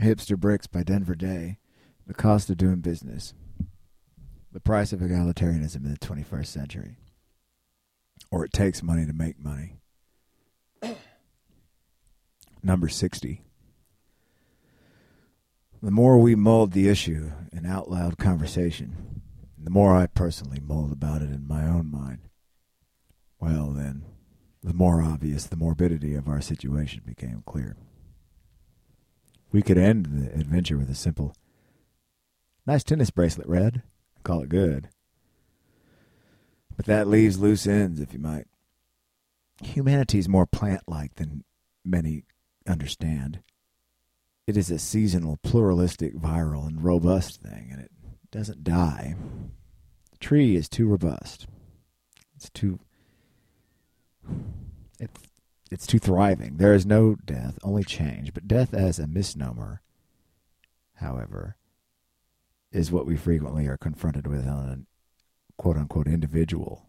Hipster Bricks by Denver Day. The cost of doing business. The price of egalitarianism in the 21st century. Or it takes money to make money. Number 60. The more we mulled the issue in out loud conversation, the more I personally mulled about it in my own mind. Well, then, the more obvious the morbidity of our situation became clear. We could end the adventure with a simple, nice tennis bracelet, Red, call it good. But that leaves loose ends, if you might. Humanity's more plant-like than many understand. It is a seasonal, pluralistic, viral, and robust thing, and it doesn't die. The tree is too robust. It's too it's it's too thriving. There is no death, only change. But death as a misnomer, however, is what we frequently are confronted with on a quote unquote individual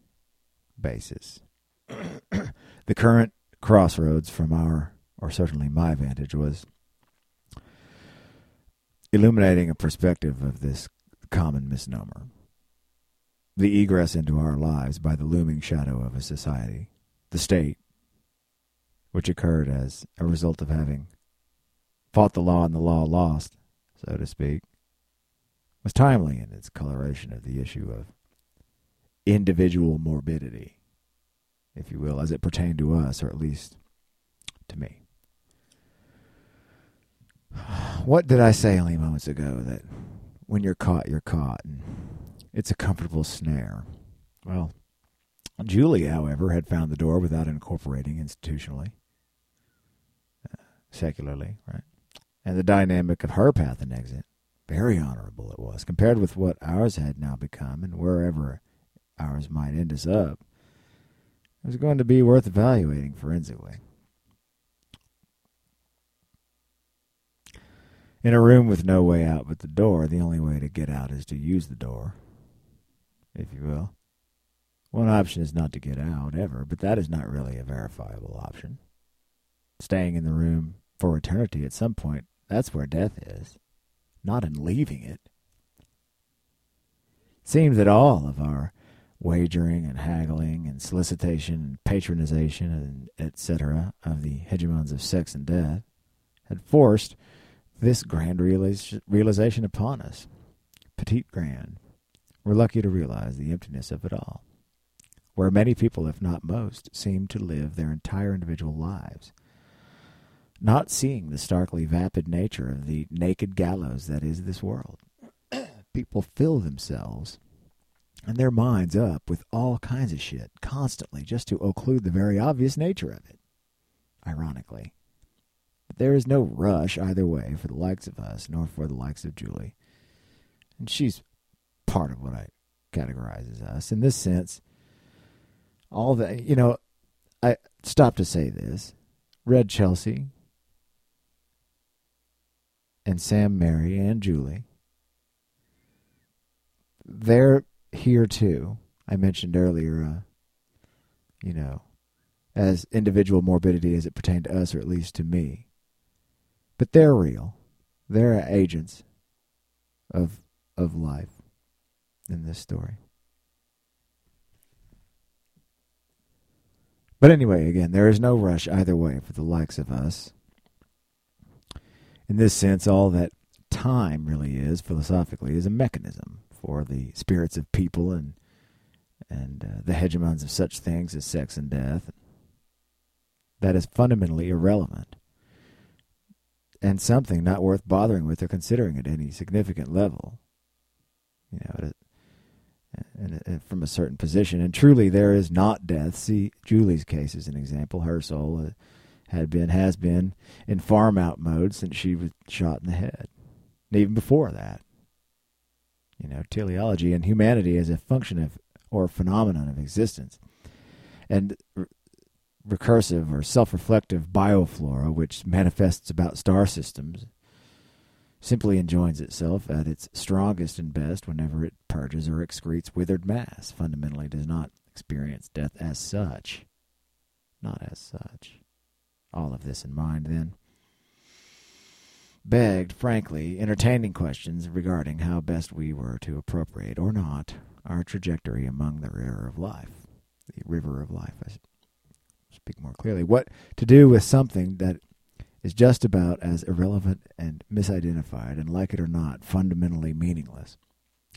basis. the current crossroads from our, or certainly my vantage, was illuminating a perspective of this common misnomer. The egress into our lives by the looming shadow of a society, the state, which occurred as a result of having fought the law and the law lost, so to speak, was timely in its coloration of the issue of individual morbidity, if you will, as it pertained to us, or at least to me. What did I say only moments ago that when you're caught, you're caught, and it's a comfortable snare? Well, Julie, however, had found the door without incorporating institutionally secularly, right? And the dynamic of her path and exit, very honorable it was, compared with what ours had now become and wherever ours might end us up. It was going to be worth evaluating forensically. In a room with no way out but the door, the only way to get out is to use the door, if you will. One option is not to get out ever, but that is not really a verifiable option staying in the room for eternity at some point, that's where death is, not in leaving it. It seems that all of our wagering and haggling and solicitation and patronization and etc. of the hegemons of sex and death had forced this grand realization upon us. Petite grand. We're lucky to realize the emptiness of it all, where many people, if not most, seem to live their entire individual lives – not seeing the starkly vapid nature of the naked gallows that is this world. People fill themselves and their minds up with all kinds of shit constantly just to occlude the very obvious nature of it, ironically. But there is no rush either way for the likes of us, nor for the likes of Julie. And she's part of what I categorize as us. In this sense, all the, you know, I stop to say this. Red Chelsea, and Sam Mary and Julie. They're here too. I mentioned earlier, uh, you know, as individual morbidity as it pertained to us, or at least to me. But they're real. They're agents of of life in this story. But anyway, again, there is no rush either way for the likes of us in this sense, all that time really is, philosophically, is a mechanism for the spirits of people and and uh, the hegemons of such things as sex and death. That is fundamentally irrelevant and something not worth bothering with or considering at any significant level. You know, and, from a certain position. And truly, there is not death. See, Julie's case is an example. Her soul. Had been, has been in farm out mode since she was shot in the head. And even before that. You know, teleology and humanity as a function of or phenomenon of existence. And re recursive or self-reflective bioflora, which manifests about star systems, simply enjoys itself at its strongest and best whenever it purges or excretes withered mass, fundamentally does not experience death as such. Not as such all of this in mind then. begged, frankly, entertaining questions regarding how best we were to appropriate, or not, our trajectory among the river of life. The river of life, I speak more clearly. What to do with something that is just about as irrelevant and misidentified, and like it or not, fundamentally meaningless.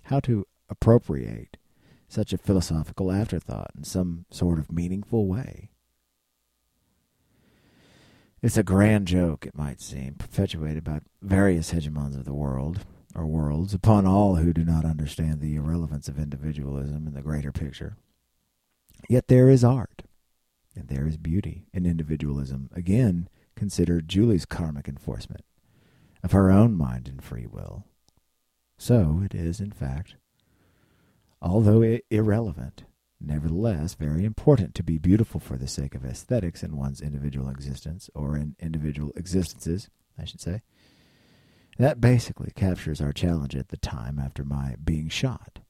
How to appropriate such a philosophical afterthought in some sort of meaningful way. It's a grand joke, it might seem, perpetuated by various hegemons of the world, or worlds, upon all who do not understand the irrelevance of individualism in the greater picture. Yet there is art, and there is beauty in individualism. Again, consider Julie's karmic enforcement of her own mind and free will. So it is, in fact, although irrelevant, nevertheless very important to be beautiful for the sake of aesthetics in one's individual existence, or in individual existences, I should say. That basically captures our challenge at the time after my being shot.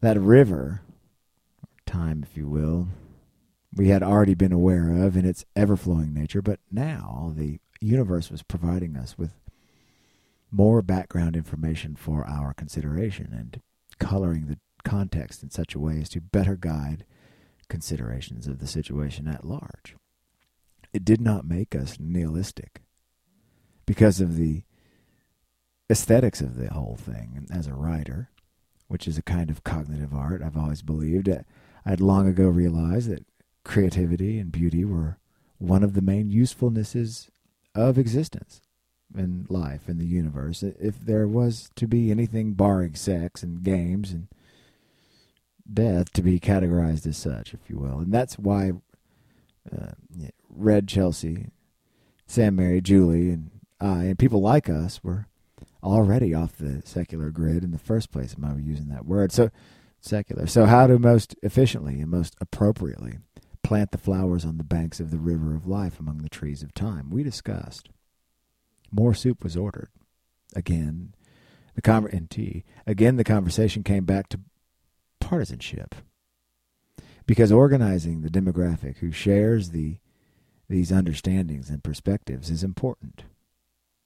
That river, time if you will, we had already been aware of in its ever flowing nature, but now the universe was providing us with more background information for our consideration and coloring the context in such a way as to better guide considerations of the situation at large. It did not make us nihilistic because of the aesthetics of the whole thing as a writer, which is a kind of cognitive art I've always believed. I had long ago realized that creativity and beauty were one of the main usefulnesses of existence in life in the universe. If there was to be anything barring sex and games and death to be categorized as such, if you will. And that's why uh, Red Chelsea, Sam Mary, Julie, and I, and people like us were already off the secular grid in the first place, am I using that word? So, secular. So, how to most efficiently and most appropriately plant the flowers on the banks of the river of life among the trees of time? We discussed. More soup was ordered. Again, the and tea. Again, the conversation came back to partisanship. Because organizing the demographic who shares the these understandings and perspectives is important.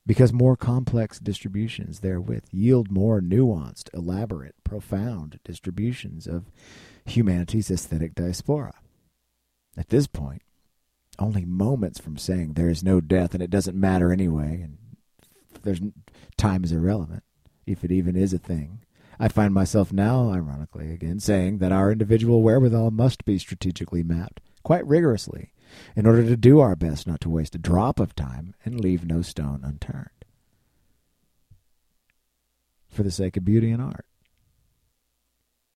Because more complex distributions therewith yield more nuanced, elaborate, profound distributions of humanity's aesthetic diaspora. At this point, only moments from saying there is no death and it doesn't matter anyway, and there's time is irrelevant, if it even is a thing, I find myself now, ironically again, saying that our individual wherewithal must be strategically mapped quite rigorously in order to do our best not to waste a drop of time and leave no stone unturned. For the sake of beauty and art.